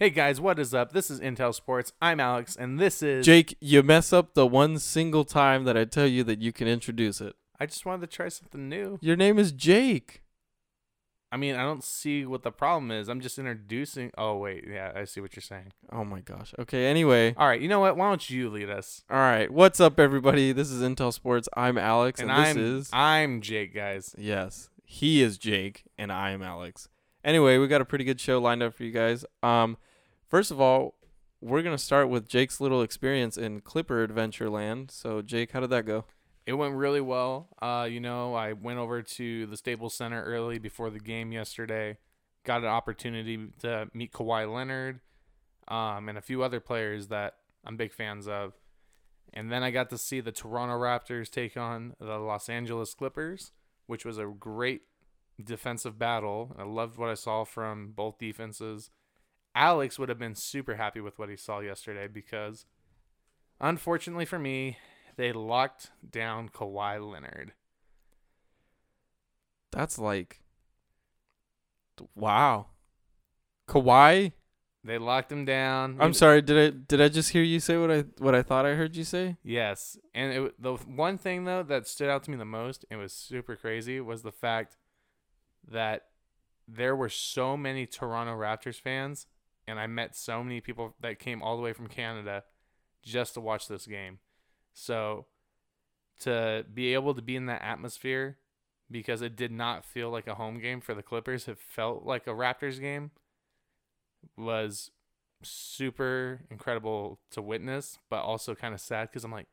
Hey guys, what is up? This is Intel Sports. I'm Alex, and this is Jake, you mess up the one single time that I tell you that you can introduce it. I just wanted to try something new. Your name is Jake. I mean, I don't see what the problem is. I'm just introducing. Oh wait, yeah, I see what you're saying. Oh my gosh. Okay, anyway. All right, you know what? Why don't you lead us? All right. What's up everybody? This is Intel Sports. I'm Alex and, And this I'm is I'm Jake, guys. Yes. He is Jake and I am Alex. Anyway, we got a pretty good show lined up for you guys. Um first of all, we're to start with Jake's little experience in Clipper Adventure Land. So, Jake, how did that go? It went really well. Uh, you know, I went over to the Staples Center early before the game yesterday. Got an opportunity to meet Kawhi Leonard, um, and a few other players that I'm big fans of. And then I got to see the Toronto Raptors take on the Los Angeles Clippers, which was a great defensive battle. I loved what I saw from both defenses. Alex would have been super happy with what he saw yesterday because, unfortunately for me, they locked down Kawhi Leonard. That's like wow. Kawhi They locked him down. I'm sorry. Did I did I just hear you say what I what I thought I heard you say? Yes, and it, the one thing though that stood out to me the most, and was super crazy, was the fact that there were so many Toronto Raptors fans, and I met so many people that came all the way from Canada just to watch this game. So to be able to be in that atmosphere because it did not feel like a home game for the Clippers, it felt like a Raptors game was super incredible to witness, but also kind of sad because I'm like,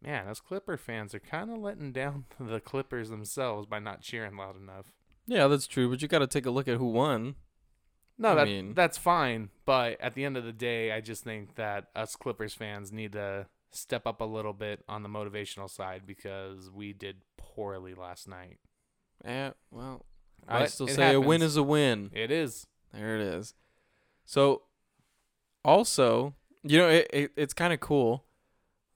man, those Clipper fans are kind of letting down the Clippers themselves by not cheering loud enough. Yeah, that's true. But you got to take a look at who won. No, I that mean- that's fine, but at the end of the day, I just think that us Clippers fans need to step up a little bit on the motivational side because we did poorly last night. Yeah, well, I still say a win is a win. It is. There it is. So, also, you know, it, it it's kind of cool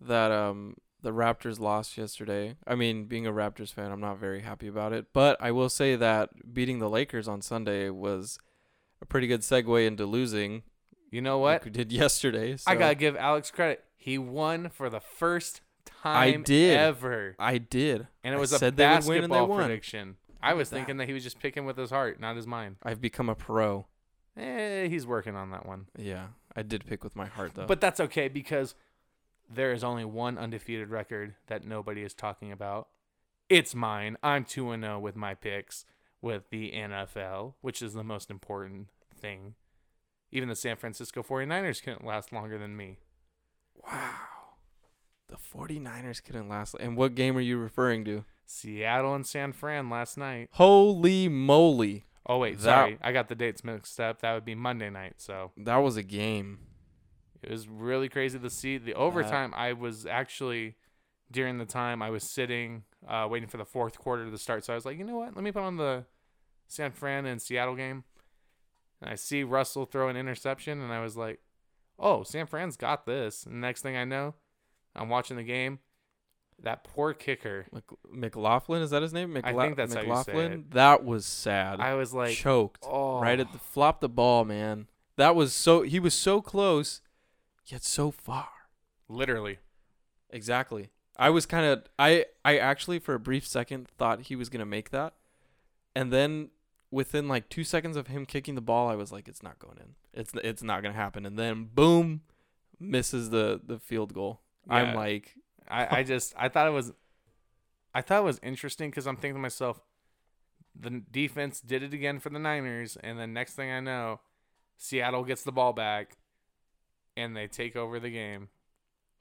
that um the Raptors lost yesterday. I mean, being a Raptors fan, I'm not very happy about it, but I will say that beating the Lakers on Sunday was a pretty good segue into losing. You know like what? we did yesterday. I gotta give Alex credit. He won for the first time I did. ever. I did. And it was a said basketball prediction. I was that. thinking that he was just picking with his heart, not his mind. I've become a pro. Eh, he's working on that one. Yeah, I did pick with my heart though. But that's okay because there is only one undefeated record that nobody is talking about. It's mine. I'm 2 0 with my picks with the NFL, which is the most important thing. Even the San Francisco 49ers couldn't last longer than me. wow, the 49ers couldn't last. And what game are you referring to? Seattle and San Fran last night. Holy moly! Oh, wait, That- sorry. I got the dates mixed up. That would be Monday night. So That was a game. It was really crazy to see the overtime. I was actually during the time I was sitting uh, waiting for the fourth quarter to start. So I was like, you know what? Let me put on the San Fran and Seattle game. And I see Russell throw an interception, and I was like, oh, San Fran's got this. And next thing I know, I'm watching the game. That poor kicker. Mc- McLaughlin is that his name? I think that's how you say McLaughlin. it. That was sad. I was like, Choked oh, right at the flop the ball, man. That was so. He was so close, yet so far. literally. Exactly. I was kind of I I actually for a brief second thought he was going to make that. And then within like 2 seconds of him kicking the ball, I was like it's not going in. It's it's not going to happen. And then boom, misses the the field goal. I'm like I, I just I thought it was I thought it was interesting because I'm thinking to myself, the defense did it again for the Niners, and then next thing I know, Seattle gets the ball back, and they take over the game.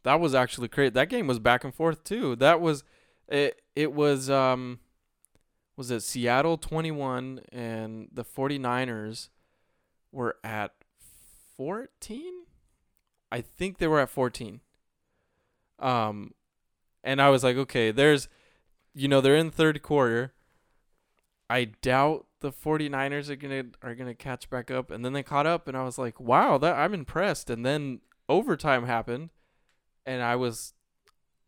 that was actually great. That game was back and forth too. That was it it was um was it Seattle 21 and the 49ers were at 14? I think they were at 14. Um and I was like, okay, there's you know, they're in third quarter. I doubt the 49ers are going to are going to catch back up and then they caught up and I was like, wow, that I'm impressed. And then overtime happened and I was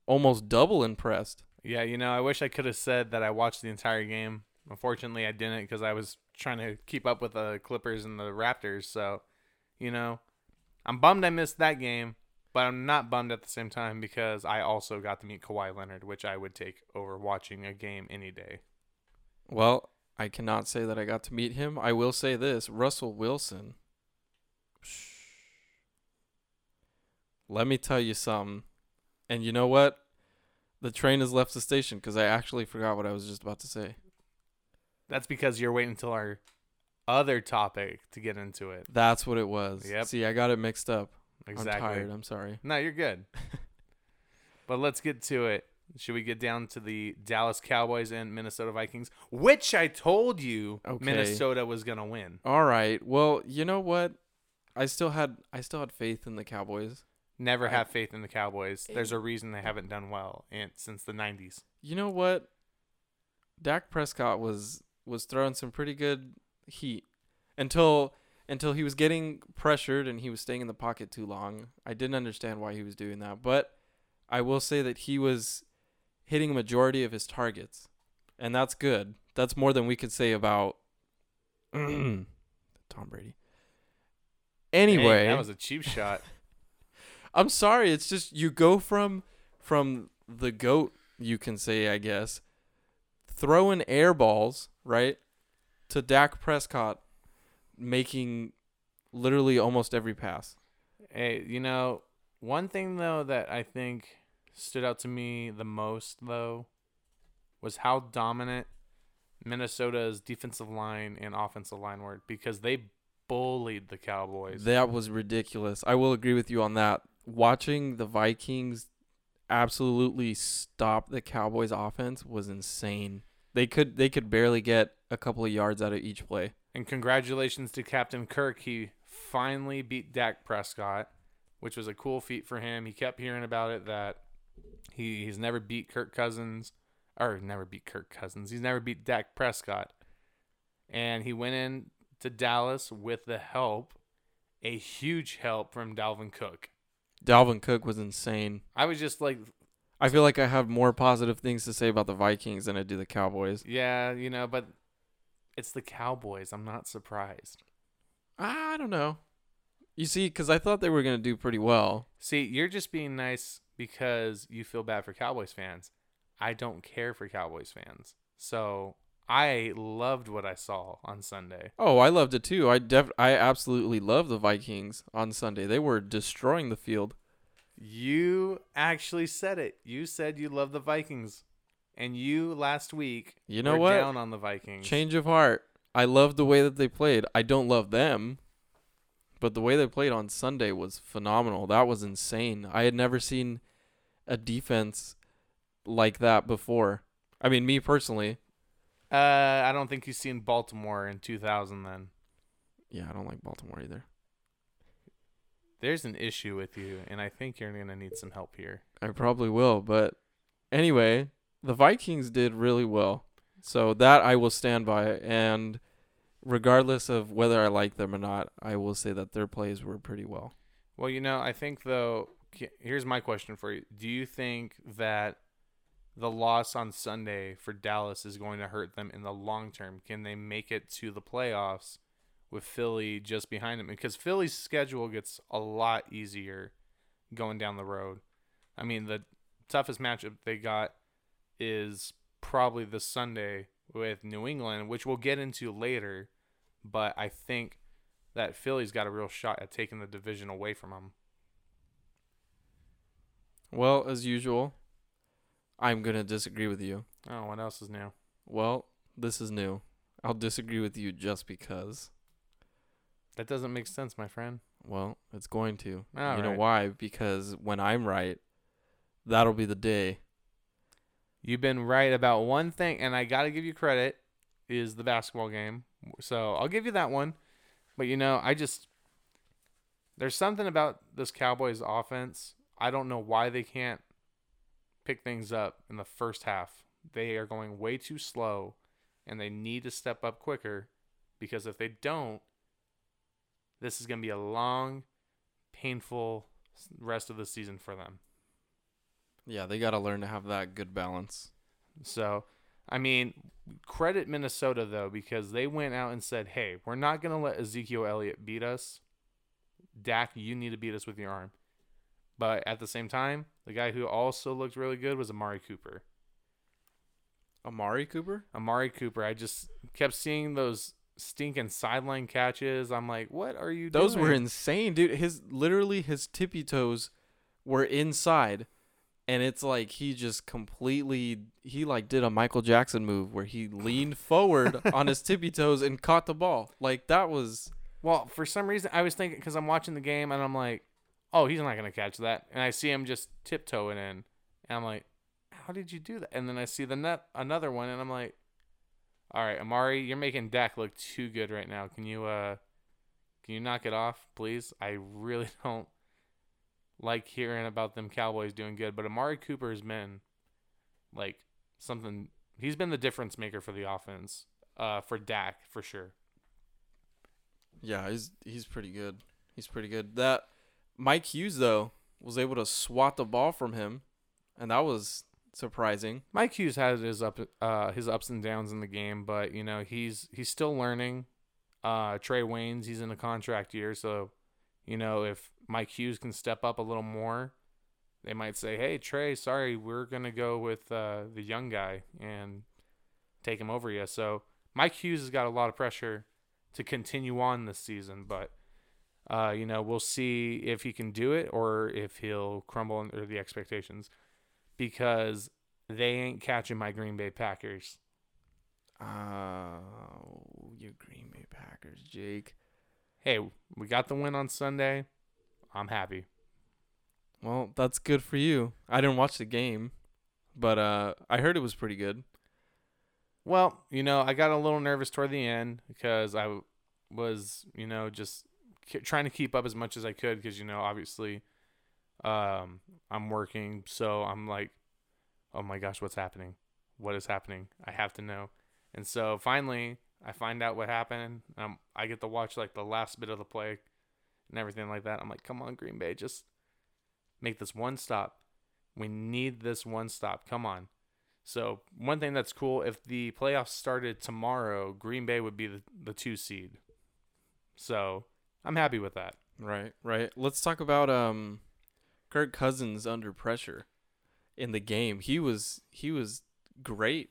almost double impressed. Yeah, you know, I wish I could have said that I watched the entire game. Unfortunately, I didn't because I was trying to keep up with the Clippers and the Raptors. So you know, I'm bummed I missed that game, but I'm not bummed at the same time because I also got to meet Kawhi Leonard, which I would take over watching a game any day. Well, I cannot say that I got to meet him. I will say this Russell Wilson. Let me tell you something. And you know what? The train has left the station because I actually forgot what I was just about to say. That's because you're waiting until our other topic to get into it. That's what it was. Yep. See, I got it mixed up. Exactly. I'm tired. I'm sorry. No, you're good. but let's get to it. Should we get down to the Dallas Cowboys and Minnesota Vikings, which I told you Okay. Minnesota was gonna win? All right. Well, you know what? I still had I still had faith in the Cowboys. Never I- have faith in the Cowboys. There's a reason they haven't done well in, since the '90s. You know what? Dak Prescott was was throwing some pretty good heat until until he was getting pressured and he was staying in the pocket too long. I didn't understand why he was doing that, but I will say that he was hitting a majority of his targets, and that's good. That's more than we could say about Tom Brady. Anyway, Dang, that was a cheap shot. I'm sorry. It's just you go from from the goat, you can say, I guess, throwing air balls right to Dak Prescott making literally almost every pass. Hey, you know, one thing though that I think stood out to me the most though was how dominant Minnesota's defensive line and offensive line were because they bullied the Cowboys. That was ridiculous. I will agree with you on that. Watching the Vikings absolutely stop the Cowboys offense was insane. They could they could barely get a couple of yards out of each play. And congratulations to Captain Kirk. He finally beat Dak Prescott, which was a cool feat for him. He kept hearing about it that he, he's never beat Kirk Cousins, or never beat Kirk Cousins. He's never beat Dak Prescott. And he went in to Dallas with the help, a huge help from Dalvin Cook. Dalvin Cook was insane. I was just like, I feel like I have more positive things to say about the Vikings than I do the Cowboys. yeah, you know, but it's the Cowboys. I'm not surprised. I don't know. You see, because I thought they were going to do pretty well. See, you're just being nice because you feel bad for Cowboys fans. I don't care for Cowboys fans. So I loved what I saw on Sunday. Oh, I loved it too. I def- I absolutely love the Vikings on Sunday. They were destroying the field. You actually said it. You said you love the Vikings. And you last week You know what? down on the Vikings. Change of heart. I love the way that they played. I don't love them, but the way they played on Sunday was phenomenal. That was insane. I had never seen a defense like that before. I mean, me personally. Uh, I don't think you've seen Baltimore in 2000 then. Yeah, I don't like Baltimore either. There's an issue with you, and I think you're going to need some help here. I probably will, but anyway, the Vikings did really well. So that I will stand by and regardless of whether I like them or not, I will say that their plays were pretty well. Well, you know, I think though. Here's my question for you: Do you think that the loss on Sunday for Dallas is going to hurt them in the long term? Can they make it to the playoffs with Philly just behind them? Because Philly's schedule gets a lot easier going down the road. I mean, the toughest matchup they got is probably this Sunday with New England, which we'll get into later. But I think that Philly's got a real shot at taking the division away from them. Well, as usual, I'm going to disagree with you. Oh, what else is new? Well, this is new. I'll disagree with you just because. That doesn't make sense, my friend. Well, it's going to. All you know right. why? Because when I'm right, that'll be the day. You've been right about one thing, and I got to give you credit, is the basketball game. So I'll give you that one. But, you know, I just. There's something about this Cowboys offense. I don't know why they can't pick things up in the first half. They are going way too slow, and they need to step up quicker because if they don't, this is going to be a long, painful rest of the season for them. Yeah, they got to learn to have that good balance. So, I mean, credit Minnesota though because they went out and said, "Hey, we're not going to let Ezekiel Elliott beat us. Dak, you need to beat us with your arm. But at the same time, the guy who also looked really good was Amari Cooper. Amari Cooper? Amari Cooper, I just kept seeing those stinking sideline catches. I'm like, what are you doing? Those doing? were insane, dude. His literally his tippy toes were inside and it's like he just completely he like did a Michael Jackson move where he leaned forward on his tippy toes and caught the ball. Like that was Well, for some reason, I was thinking because I'm watching the game and I'm like, oh, he's not gonna catch that, and I see him just tiptoeing in, and I'm like, how did you do that? And then I see the net another one, and I'm like, all right, Amari, you're making Dak look too good right now. Can you uh, can you knock it off, please? I really don't like hearing about them Cowboys doing good, but Amari Cooper has been like something. He's been the difference maker for the offense, uh, for Dak for sure. Yeah, he's he's pretty good. He's pretty good. That Mike Hughes though was able to swat the ball from him, and that was surprising. Mike Hughes had his up uh his ups and downs in the game, but you know he's he's still learning. Uh, Trae Waynes he's in a contract year, so you know if Mike Hughes can step up a little more, they might say, "Hey Trae, sorry, we're gonna go with uh, the young guy and take him over you." So Mike Hughes has got a lot of pressure to continue on this season, but uh, you know we'll see if he can do it or if he'll crumble under the expectations because they ain't catching my Green Bay Packers. Oh, you Green Bay Packers, Jake. Hey, we got the win on Sunday. I'm happy. Well, that's good for you. I didn't watch the game, but uh, I heard it was pretty good. Well, you know, I got a little nervous toward the end because I was, you know, just trying to keep up as much as I could because, you know, obviously um, I'm working. So I'm like, oh my gosh, what's happening? What is happening? I have to know. And so finally, I find out what happened. Um, I get to watch like the last bit of the play and everything like that. I'm like, come on, Green Bay, just make this one stop. We need this one stop. Come on. So one thing that's cool, if the playoffs started tomorrow, Green Bay would be the, the two seed. So I'm happy with that. Right, right. Let's talk about um, Kirk Cousins under pressure in the game. He was he was great.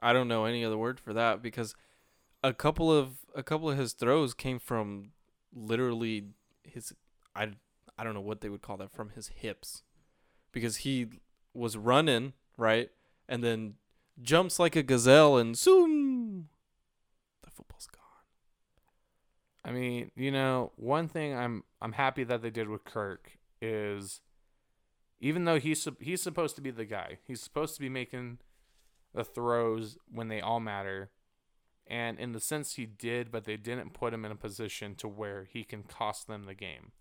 I don't know any other word for that because a couple of a couple of his throws came from literally his I I don't know what they would call that from his hips because he was running right and then jumps like a gazelle and zoom I mean, you know, one thing I'm I'm happy that they did with Kirk is even though he's he's supposed to be the guy, he's supposed to be making the throws when they all matter. And in the sense he did, but they didn't put him in a position to where he can cost them the game.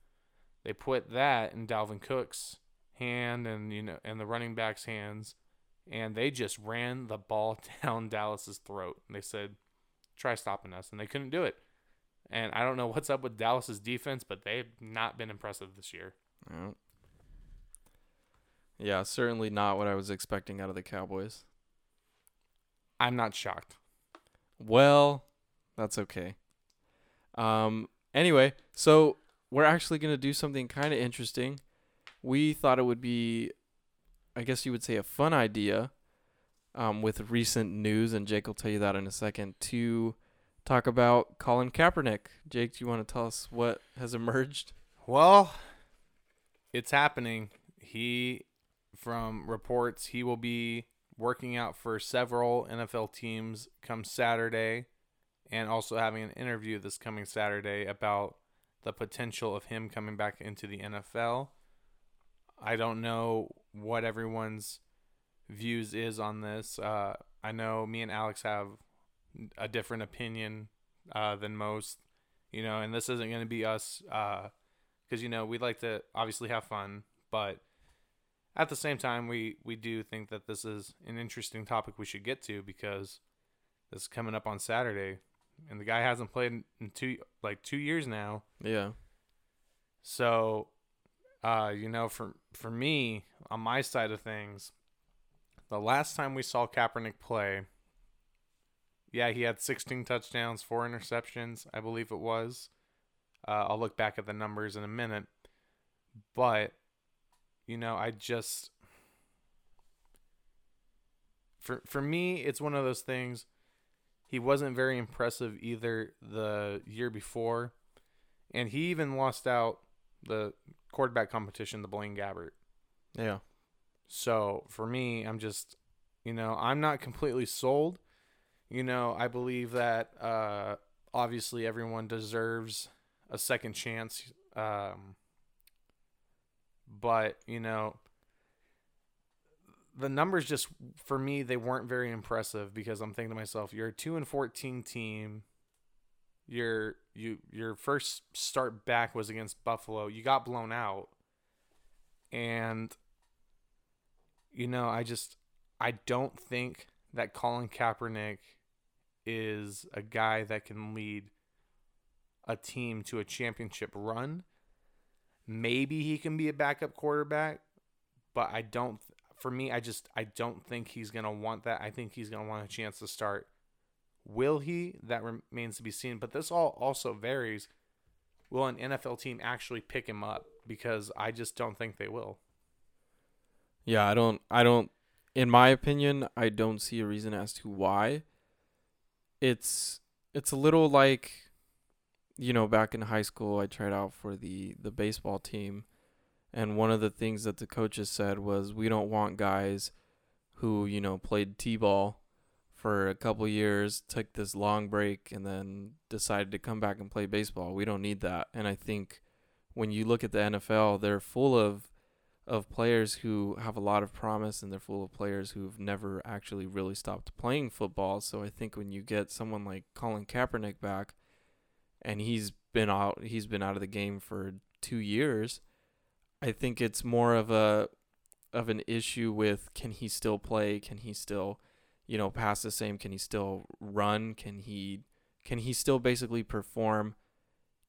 They put that in Dalvin Cook's hand and you know and the running back's hands and they just ran the ball down Dallas's throat. And they said, "Try stopping us." And they couldn't do it. And I don't know what's up with Dallas's defense, but they've not been impressive this year. Yeah. Yeah, certainly not what I was expecting out of the Cowboys. I'm not shocked. Well, that's okay. Um anyway, so we're actually going to do something kind of interesting. We thought it would be I guess you would say a fun idea um with recent news and Jake will tell you that in a second to talk about Colin Kaepernick. Jake, do you want to tell us what has emerged? Well, it's happening. He, from reports, he will be working out for several NFL teams come Saturday and also having an interview this coming Saturday about the potential of him coming back into the NFL. I don't know what everyone's views is on this. Uh, I know me and Alex have a different opinion uh, than most, you know, and this isn't going to be us because you know we'd like to obviously have fun, but at the same time we we do think that this is an interesting topic we should get to because this is coming up on Saturday, and the guy hasn't played in two like two years now. Yeah. So, uh, you know, for for me on my side of things, the last time we saw Kaepernick play, yeah, he had 16 touchdowns, four interceptions, I believe it was. Uh, I'll look back at the numbers in a minute, but you know, I just for for me, it's one of those things. He wasn't very impressive either the year before, and he even lost out the quarterback competition to Blaine Gabbert. Yeah. So for me, I'm just, you know, I'm not completely sold. You know, I believe that uh, obviously everyone deserves a second chance. Um, but, you know, the numbers just, for me, they weren't very impressive because I'm thinking to myself, you're a 2 and 14 team. Your you your first start back was against Buffalo. You got blown out. And you know, I just I don't think that Colin Kaepernick is a guy that can lead a team to a championship run. Maybe he can be a backup quarterback, but I don't for me I just I don't think he's going to want that. I think he's going to want a chance to start. Will he? That remains to be seen, but this all also varies. Will an NFL team actually pick him up because I just don't think they will. Yeah, I don't I don't in my opinion, I don't see a reason as to why. It's it's a little like you know, back in high school I tried out for the the baseball team and one of the things that the coaches said was we don't want guys who, you know, played T-ball for a couple years, took this long break and then decided to come back and play baseball. We don't need that. And I think when you look at the NFL, they're full of of players who have a lot of promise and they're full of players who've never actually really stopped playing football. So I think when you get someone like Colin Kaepernick back and he's been out he's been out of the game for 2 years, I think it's more of a of an issue with can he still play? Can he still, you know, pass the same? Can he still run? Can he can he still basically perform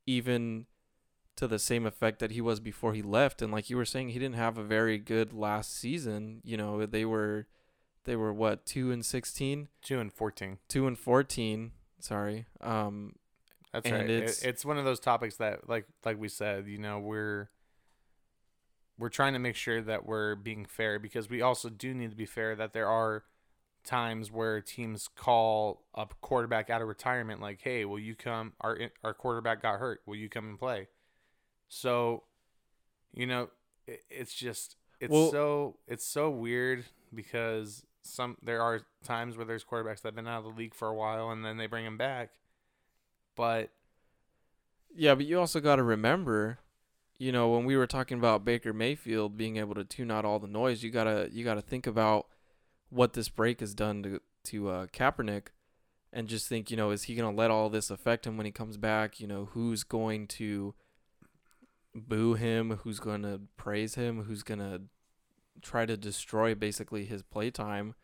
even to the same effect that he was before he left. And like you were saying, he didn't have a very good last season. You know, they were they were what two and sixteen, two and fourteen, two and fourteen. Sorry. Um, that's right. It's, it's one of those topics that, like like we said, you know, we're we're trying to make sure that we're being fair because we also do need to be fair that there are times where teams call a quarterback out of retirement like hey will you come our our quarterback got hurt will you come and play so, you know, it, it's just it's well, so it's so weird because some there are times where there's quarterbacks that've been out of the league for a while and then they bring them back. But yeah, but you also got to remember, you know, when we were talking about Baker Mayfield being able to tune out all the noise, you gotta you gotta think about what this break has done to to uh, Kaepernick, and just think, you know, is he gonna let all this affect him when he comes back? You know, who's going to boo him, who's going to praise him, who's going to try to destroy basically his playtime.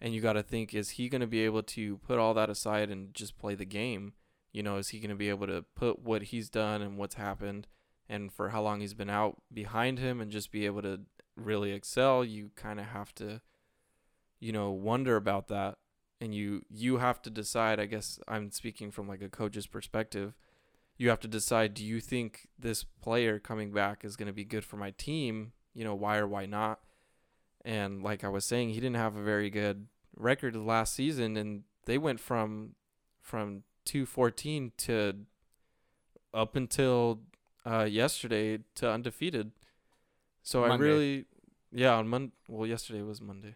And you got to think, is he going to be able to put all that aside and just play the game? You know, is he going to be able to put what he's done and what's happened and for how long he's been out behind him and just be able to really excel? You kind of have to, you know, wonder about that. And you you have to decide. I guess I'm speaking from like a coach's perspective you have to decide do you think this player coming back is going to be good for my team? You know, why or why not? And like I was saying, he didn't have a very good record last season and they went from from 214 to up until uh, yesterday to undefeated. So Monday. I really yeah, on Monday well yesterday was Monday.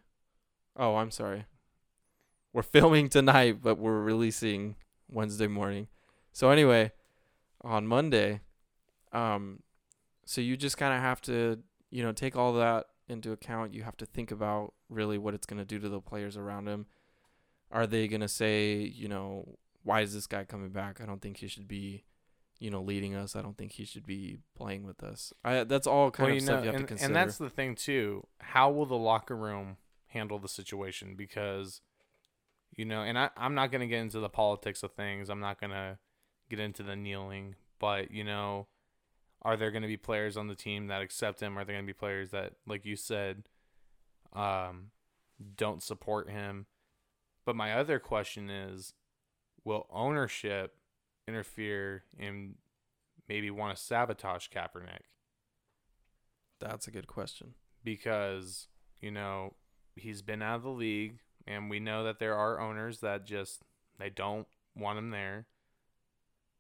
Oh, I'm sorry. We're filming tonight, but we're releasing Wednesday morning. So anyway, on Monday. Um, so you just kind of have to, you know, take all that into account. You have to think about really what it's going to do to the players around him. Are they going to say, you know, why is this guy coming back? I don't think he should be, you know, leading us. I don't think he should be playing with us. I that's all kind well, of stuff know, you have and, to consider. And that's the thing too. How will the locker room handle the situation? Because, you know, and I, I'm not going to get into the politics of things. I'm not going to get into the kneeling, but you know, are there going to be players on the team that accept him? Are there going to be players that, like you said, um, don't support him? But my other question is, will ownership interfere in maybe want to sabotage Kaepernick That's a good question. because, you know, he's been out of the league and we know that there are owners that just they don't want him there.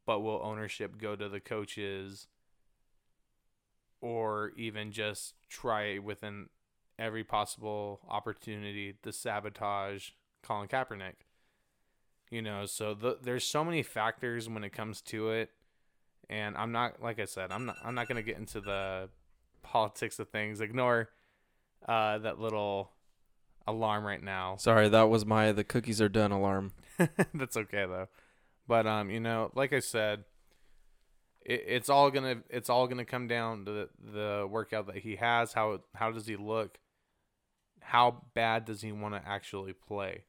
But will ownership go to the coaches or even just try within every possible opportunity to sabotage Colin Kaepernick? You know, so the, there's so many factors when it comes to it, and I'm not like I said, I'm not I'm not gonna get into the politics of things. Ignore uh, that little alarm right now. Sorry, that was my the cookies are done alarm. That's okay though. But um, you know, like I said, it, it's all gonna it's all gonna come down to the, the workout that he has. How how does he look? How bad does he want to actually play?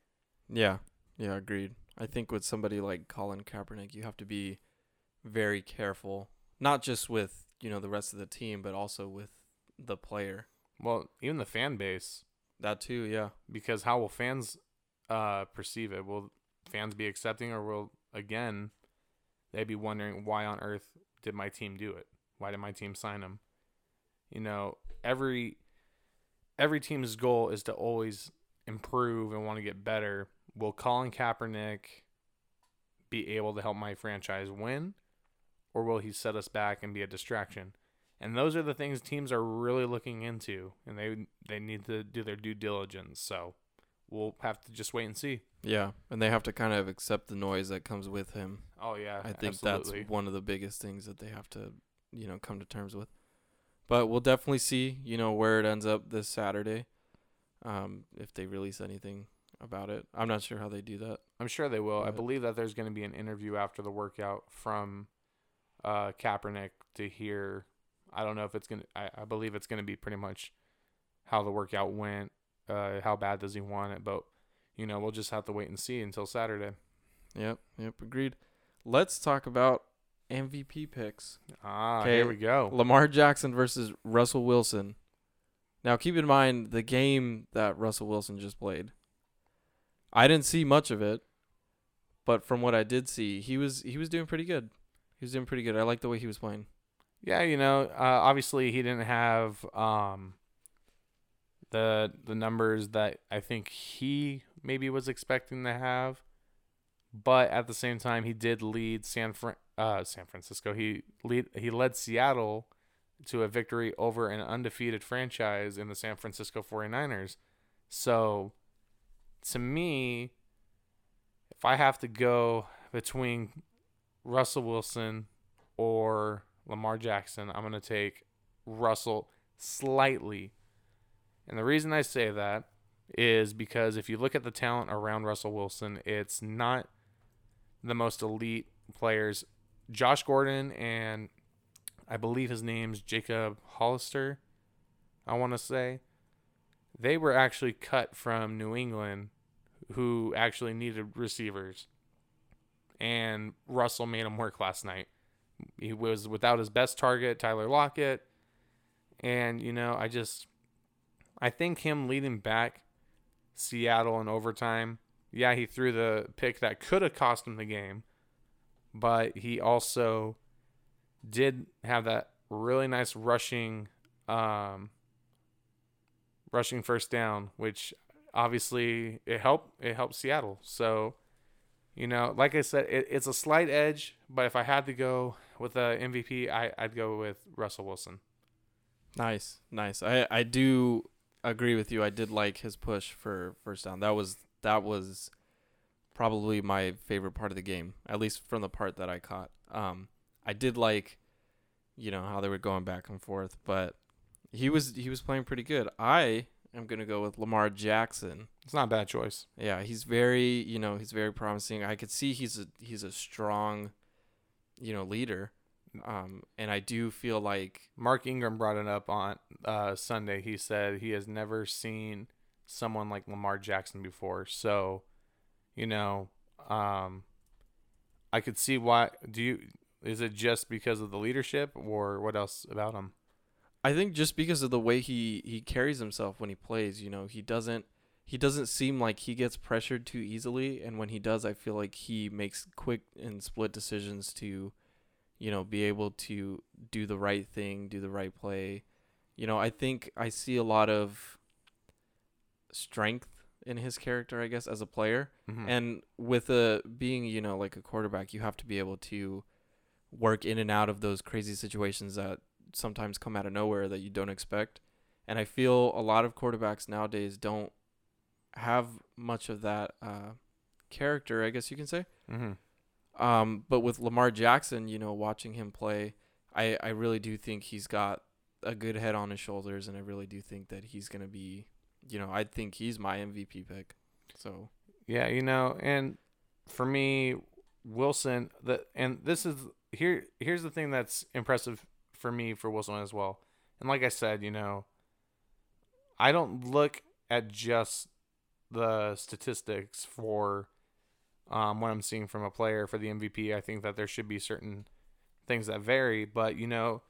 Yeah. Yeah, agreed. I think with somebody like Colin Kaepernick, you have to be very careful, not just with, you know, the rest of the team, but also with the player. Well, even the fan base, That too, yeah. because how will fans uh perceive it? Will fans be accepting, or will again they'd be wondering why on earth did my team do it? Why did my team sign him? You know, every every team's goal is to always improve and want to get better. Will Colin Kaepernick be able to help my franchise win, or will he set us back and be a distraction? And those are the things teams are really looking into, and they they need to do their due diligence. So we'll have to just wait and see. Yeah. And they have to kind of accept the noise that comes with him. Oh yeah, I think absolutely. that's one of the biggest things that they have to, you know, come to terms with. But we'll definitely see, you know, where it ends up this Saturday. Um, if they release anything about it. I'm not sure how they do that. I'm sure they will. I believe that there's going to be an interview after the workout from uh, Kaepernick to hear. I don't know if it's gonna. I, I believe it's gonna be pretty much how the workout went. Uh, how bad does he want it? But you know, we'll just have to wait and see until Saturday. Yep, yep, agreed. Let's talk about MVP picks. Ah, Okay. here we go. Lamar Jackson versus Russell Wilson. Now, keep in mind the game that Russell Wilson just played. I didn't see much of it, but from what I did see, he was he was doing pretty good. He was doing pretty good. I like the way he was playing. Yeah, you know, uh, obviously he didn't have um the the numbers that I think he maybe was expecting to have, but at the same time he did lead San Fran uh San Francisco. He lead he led Seattle to a victory over an undefeated franchise in the San Francisco 49ers. So to me, if I have to go between Russell Wilson or Lamar Jackson, I'm going to take Russell slightly. And the reason I say that is because if you look at the talent around Russell Wilson, it's not the most elite players. Josh Gordon and I believe his name's Jacob Hollister, I want to say. They were actually cut from New England who actually needed receivers. And Russell made them work last night. He was without his best target, Tyler Lockett. And, you know, I just I think him leading back Seattle in overtime, yeah, he threw the pick that could have cost him the game, but he also did have that really nice rushing um rushing first down, which obviously it helped it helped Seattle. So, you know, like I said, it, it's a slight edge, but if I had to go with a MVP, I, I'd go with Russell Wilson. Nice, nice. I I do agree with you. I did like his push for first down. That was that was probably my favorite part of the game, at least from the part that I caught. Um, I did like, you know, how they were going back and forth, but he was he was playing pretty good. I am gonna go with Lamar Jackson. It's not a bad choice. Yeah, he's very you know he's very promising. I could see he's a he's a strong, you know, leader. Um, and I do feel like Mark Ingram brought it up on uh, Sunday. He said he has never seen someone like Lamar Jackson before. So, you know, um, I could see why. Do you? Is it just because of the leadership, or what else about him? I think just because of the way he he carries himself when he plays, you know, he doesn't he doesn't seem like he gets pressured too easily, and when he does, I feel like he makes quick and split decisions to, you know, be able to do the right thing, do the right play. You know, I think I see a lot of strength in his character, I guess, as a player. Mhm. And with a being, you know, like a quarterback, you have to be able to work in and out of those crazy situations that sometimes come out of nowhere that you don't expect. And I feel a lot of quarterbacks nowadays don't have much of that uh, character, I guess you can say. Mhm. Um, but with Lamar Jackson, you know, watching him play, I, I really do think he's got a good head on his shoulders, and I really do think that he's gonna be, you know, I think he's my MVP pick. So Yeah, you know, and for me, Wilson, the and this is here. Here's the thing that's impressive for me for Wilson as well. And like I said, you know, I don't look at just the statistics for um, what I'm seeing from a player for the MVP. I think that there should be certain things that vary, but you know,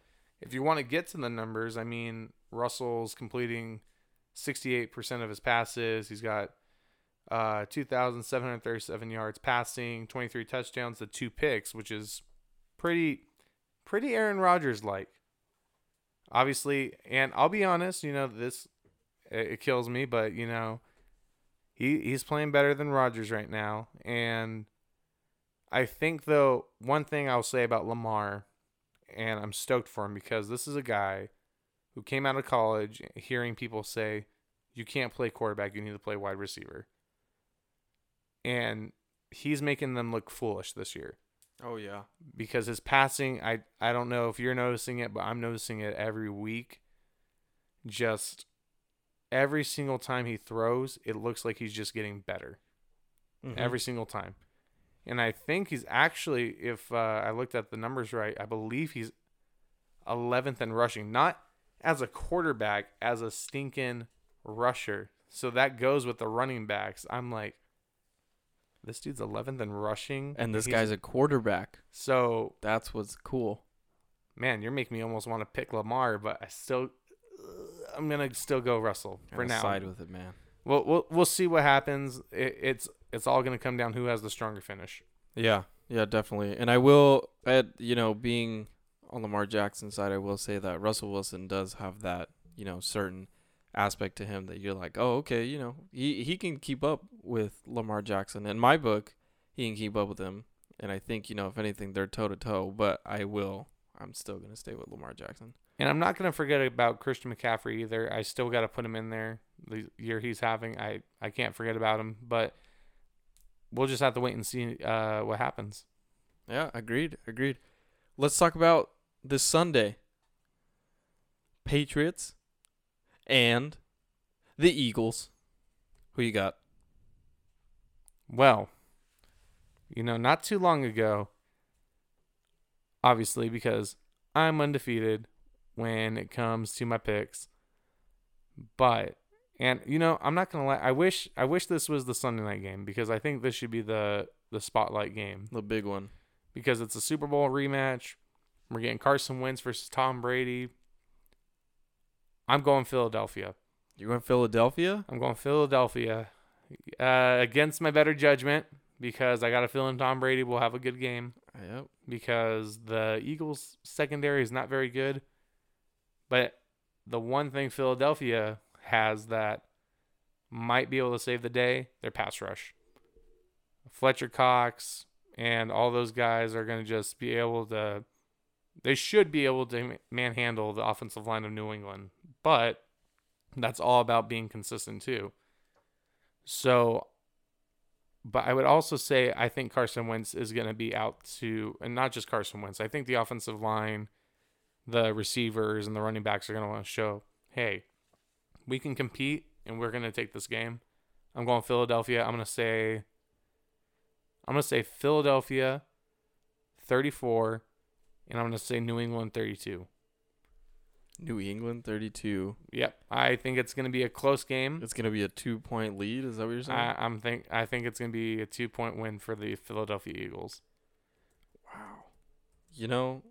if you want to get to the numbers, I mean, Russell's completing 68% of his passes. He's got uh, 2,737 yards passing, 23 touchdowns, the two picks, which is pretty, pretty Aaron Rodgers like. Obviously, and I'll be honest, you know this, it, it kills me, but you know, he he's playing better than Rodgers right now, and I think though one thing I'll say about Lamar, and I'm stoked for him because this is a guy who came out of college hearing people say you can't play quarterback, you need to play wide receiver. And he's making them look foolish this year Oh yeah. because his passing, I I don't know if you're noticing it, but I'm noticing it every week. Just every single time he throws, it looks like he's just getting better Mm-hmm. every single time. And I think he's actually, if uh, I looked at the numbers right, I believe he's 11th in rushing, not as a quarterback, as a stinking rusher. So that goes with the running backs. I'm like, this dude's 11th in rushing, and this he's- guy's a quarterback. so That's what's cool. man, you're making me almost want to pick Lamar, but I still, I'm gonna still go Russell for now. side with it, man. We'll we'll we'll see what happens. It, it's it's all gonna come down who has the stronger finish. Yeah, yeah, definitely. And I will, at you know, being on Lamar Jackson's side, I will say that Russell Wilson does have that, you know, certain aspect to him that you're like, oh, okay, you know, he he can keep up with Lamar Jackson. In my book, he can keep up with him, and I think you know, if anything, they're toe to toe. But I will, I'm still gonna stay with Lamar Jackson. And I'm not gonna forget about Christian McCaffrey either. I still got to put him in there. The year he's having, I I can't forget about him. But we'll just have to wait and see uh, what happens. Yeah, agreed, agreed. Let's talk about this Sunday. Patriots and the Eagles. Who you got? Well, you know, not too long ago, obviously because I'm undefeated when it comes to my picks. But and you know, I'm not gonna lie. I wish I wish this was the Sunday night game because I think this should be the the spotlight game The big one. because it's a Super Bowl rematch. We're getting Carson Wentz versus Tom Brady. I'm going Philadelphia. You're going Philadelphia? I'm going Philadelphia uh, against my better judgment because I got a feeling Tom Brady will have a good game Yep. because the Eagles secondary is not very good. But the one thing Philadelphia has that might be able to save the day, their pass rush. Fletcher Cox and all those guys are going to just be able to they should be able to manhandle the offensive line of New England. But that's all about being consistent too. So but I would also say I think Carson Wentz is going to be out to, and not just Carson Wentz. I think the offensive line, the receivers, and the running backs are going to want to show, hey, we can compete, and we're going to take this game. I'm going Philadelphia. I'm going to say, I'm going to say Philadelphia, 34, and I'm going to say New England, 32. New England 32. Yep, I think it's going to be a close game. It's going to be a 2-point lead, is that what you're saying? I, I'm think I think it's going to be a two point win for the Philadelphia Eagles. wow. You know,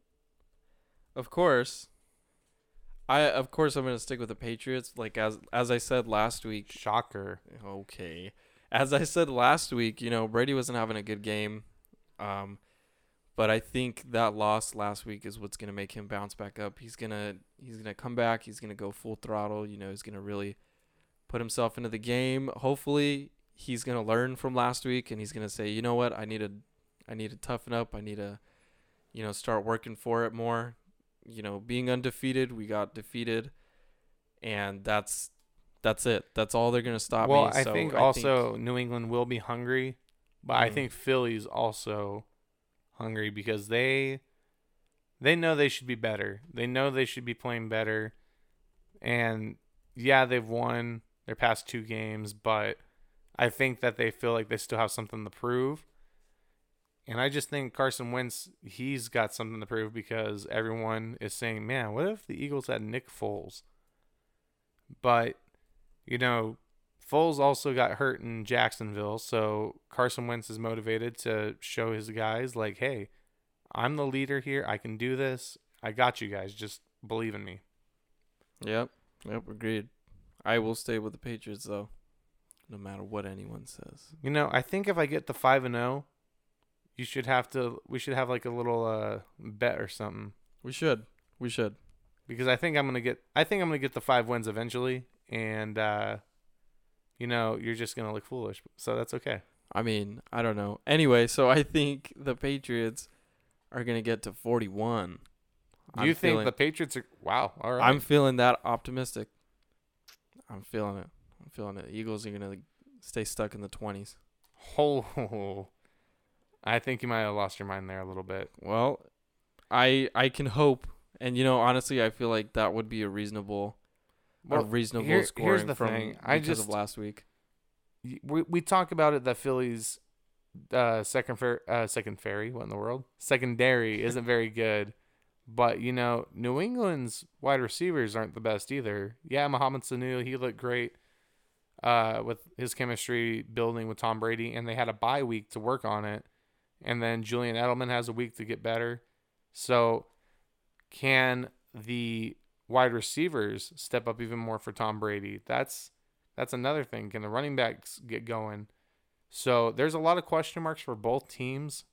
of course I of course I'm going to stick with the Patriots like as as I said last week. Shocker. Okay. As I said last week, you know, Brady wasn't having a good game. Um But I think that loss last week is what's gonna make him bounce back up. He's gonna he's gonna come back. He's gonna go full throttle. You know, he's gonna really put himself into the game. Hopefully, he's gonna learn from last week, and he's gonna say, you know what, I need to I need to toughen up. I need to, you know, start working for it more. You know, being undefeated, we got defeated, and that's that's it. That's all they're gonna stop well, me. I So think also New England will be hungry, but I Mm. think Philly's also hungry because they they know they should be better. They know they should be playing better. And yeah, they've won their past two games, but I think that they feel like they still have something to prove. And I just think Carson Wentz, he's got something to prove because everyone is saying, man, what if the Eagles had Nick Foles? But, you know, Foles also got hurt in Jacksonville, so Carson Wentz is motivated to show his guys, like, hey, I'm the leader here. I can do this. I got you guys. Just believe in me. Yep. Yep. Agreed. I will stay with the Patriots though, no matter what anyone says. You know, I think if I get the five and zero, you should have to. We should have like a little uh, bet or something We should. We should. because I think I'm gonna get. I think I'm gonna get the five wins eventually, and uh, you know, you're just gonna look foolish. So that's okay. I mean, I don't know. Anyway, so I think the Patriots are gonna get to 41. Do I'm you think feeling- the Patriots are? Wow. All right. I'm feeling that optimistic. I'm feeling it. I'm feeling it. Eagles are gonna stay stuck in the 20s. Oh, I think you might have lost your mind there a little bit. Well, I I can hope, and you know, honestly, I feel like that would be a reasonable, a reasonable here- here's scoring the from thing. I because just- of last week. we we talk about it that Phillies uh second fair uh second fairy what in the world secondary isn't very good but you know New England's wide receivers aren't the best either yeah Mohamed Sanu he looked great uh with his chemistry building with Tom Brady and they had a bye week to work on it and then Julian Edelman has a week to get better so can the wide receivers step up even more for Tom Brady that's that's another thing. Can the running backs get going? So there's a lot of question marks for both teams.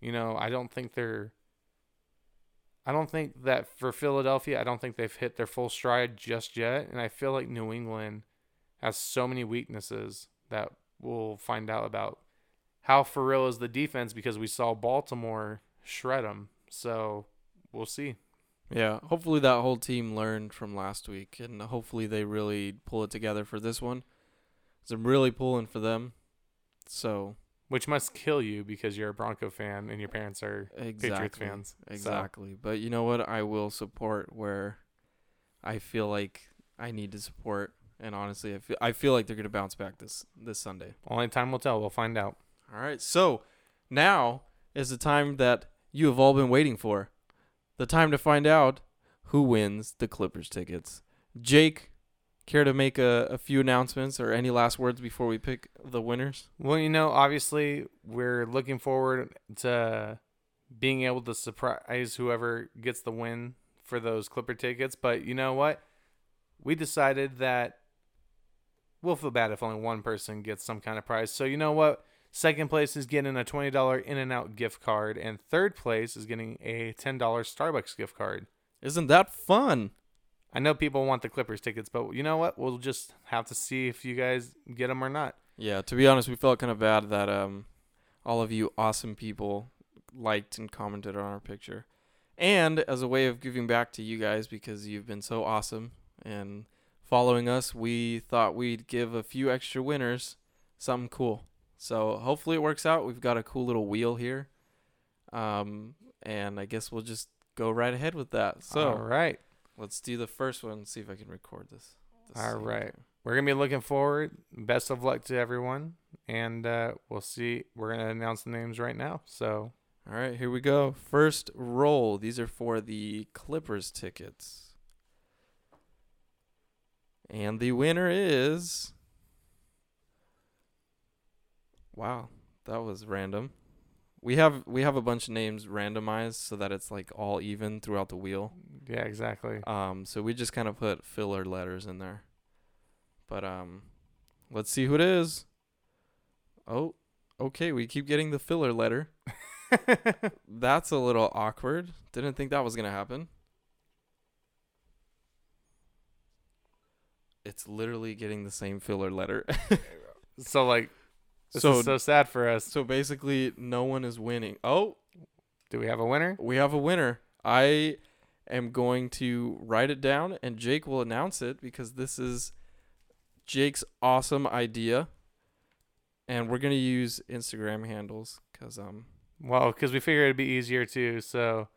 You know, I don't think they're. I don't think that for Philadelphia, I don't think they've hit their full stride just yet. And I feel like New England has so many weaknesses that we'll find out about. How for real is the defense because we saw Baltimore shred them. So we'll see. Yeah, hopefully that whole team learned from last week, and hopefully they really pull it together for this one. 'Cause I'm really pulling for them. So Which must kill you because you're a Bronco fan and your parents are exactly, Patriots fans. So- exactly. But you know what? I will support where I feel like I need to support, and honestly, I feel I feel like they're gonna bounce back this this Sunday. Only time will tell. We'll find out. All right, so now is the time that you have all been waiting for. The time to find out who wins the Clippers tickets. Jake, care to make a, a few announcements or any last words before we pick the winners? Well, you know, obviously, we're looking forward to being able to surprise whoever gets the win for those Clipper tickets. But you know what? We decided that we'll feel bad if only one person gets some kind of prize. So you know what? Second place is getting a $20 In and Out gift card, and third place is getting a $10 Starbucks gift card. Isn't that fun? I know people want the Clippers tickets, but you know what? We'll just have to see if you guys get them or not. Yeah, to be honest, we felt kind of bad that um all of you awesome people liked and commented on our picture. And as a way of giving back to you guys because you've been so awesome and following us, we thought we'd give a few extra winners something cool. So hopefully it works out. We've got a cool little wheel here. Um and I guess we'll just go right ahead with that. So all right. let's do the first one, see if I can record this. the All right. We're gonna be looking forward. Best of luck to everyone, and uh, we'll see. We're gonna announce the names right now. So All right, here we go. First roll. These are for the Clippers tickets. And the winner is Wow, that was random. We have we have a bunch of names randomized so that it's like all even throughout the wheel. yeah, exactly. Um so we just kind of put filler letters in there. But um let's see who it is. Oh, okay, we keep getting the filler letter. That's a little awkward. Didn't think that was gonna happen. It's literally getting the same filler letter. so like, this so is so sad for us. so basically, no one is winning. Oh, Do we have a winner? we have a winner. I am going to write it down, and Jake will announce it because this is Jake's awesome idea, and we're gonna use Instagram handles because um Well, because we figured it'd be easier too. So,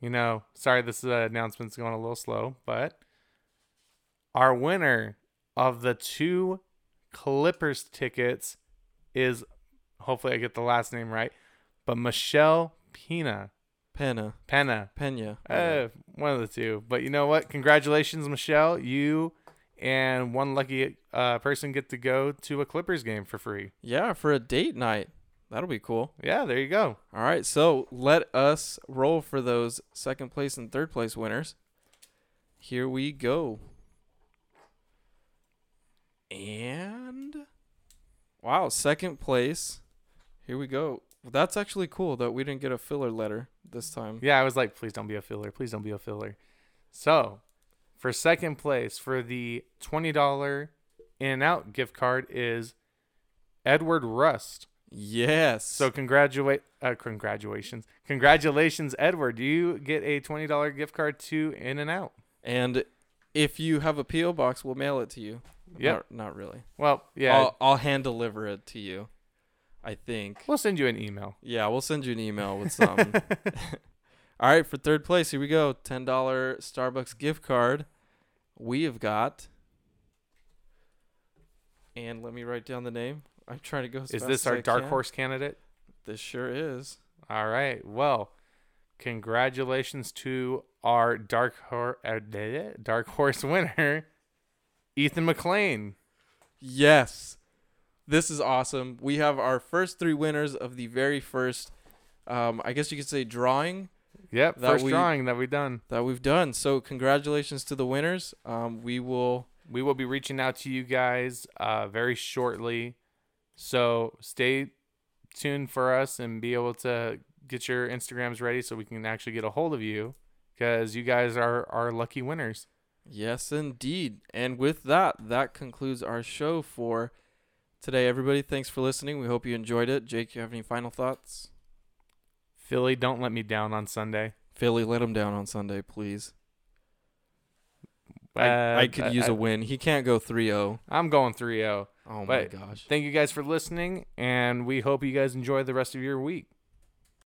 you know, sorry this uh, announcement's going a little slow, but our winner of the two Clippers tickets is hopefully I get the last name right, but Michelle Pena. Pena Pena. Pena. Uh, one of the two. But you know what? Congratulations, Michelle. You and one lucky uh, person get to go to a Clippers game for free. yeah, for a date night. That'll be cool. Yeah, there you go. All right, so let us roll for those second place and third place winners. Here we go. And wow, second place. Here we go. That's actually cool that we didn't get a filler letter this time. Yeah, I was like, please don't be a filler. Please don't be a filler. So, for second place for the $20 In and Out gift card is Edward Rust. Yes. So, congratulate uh, congratulations. Congratulations, Edward. You get a $20 gift card to In and Out. and if you have a PO box, we'll mail it to you. Yep. Not, not really. Well, yeah. I'll, I'll hand deliver it to you. I think. we'll send you an email. Yeah, we'll send you an email with some. All right, for third place, here we go. $10 Starbucks gift card. We have got. And let me write down the name. I'm trying to go. Is this our dark can. horse candidate? This sure is. All right. Well, congratulations to our dark horse uh, dark horse winner, Ethan McLean. Yes. This is awesome. We have our first three winners of the very first, um, I guess you could say, drawing Yep, That first we- drawing that we've done. that we've done. So, congratulations to the winners. Um, we will. We will be reaching out to you guys uh, very shortly. So stay tuned for us and be able to get your Instagrams ready so we can actually get a hold of you because you guys are our lucky winners. Yes, indeed. And with that, that concludes our show for today. Everybody, thanks for listening. We hope you enjoyed it. Jake, you have any final thoughts? Philly, don't let me down on Sunday. Philly, let him down on Sunday, please. I, Uh, I could use a a win. He can't go 3 0. I'm going 3 0. Oh, my But- gosh. Thank you guys for listening, and we hope you guys enjoy the rest of your week.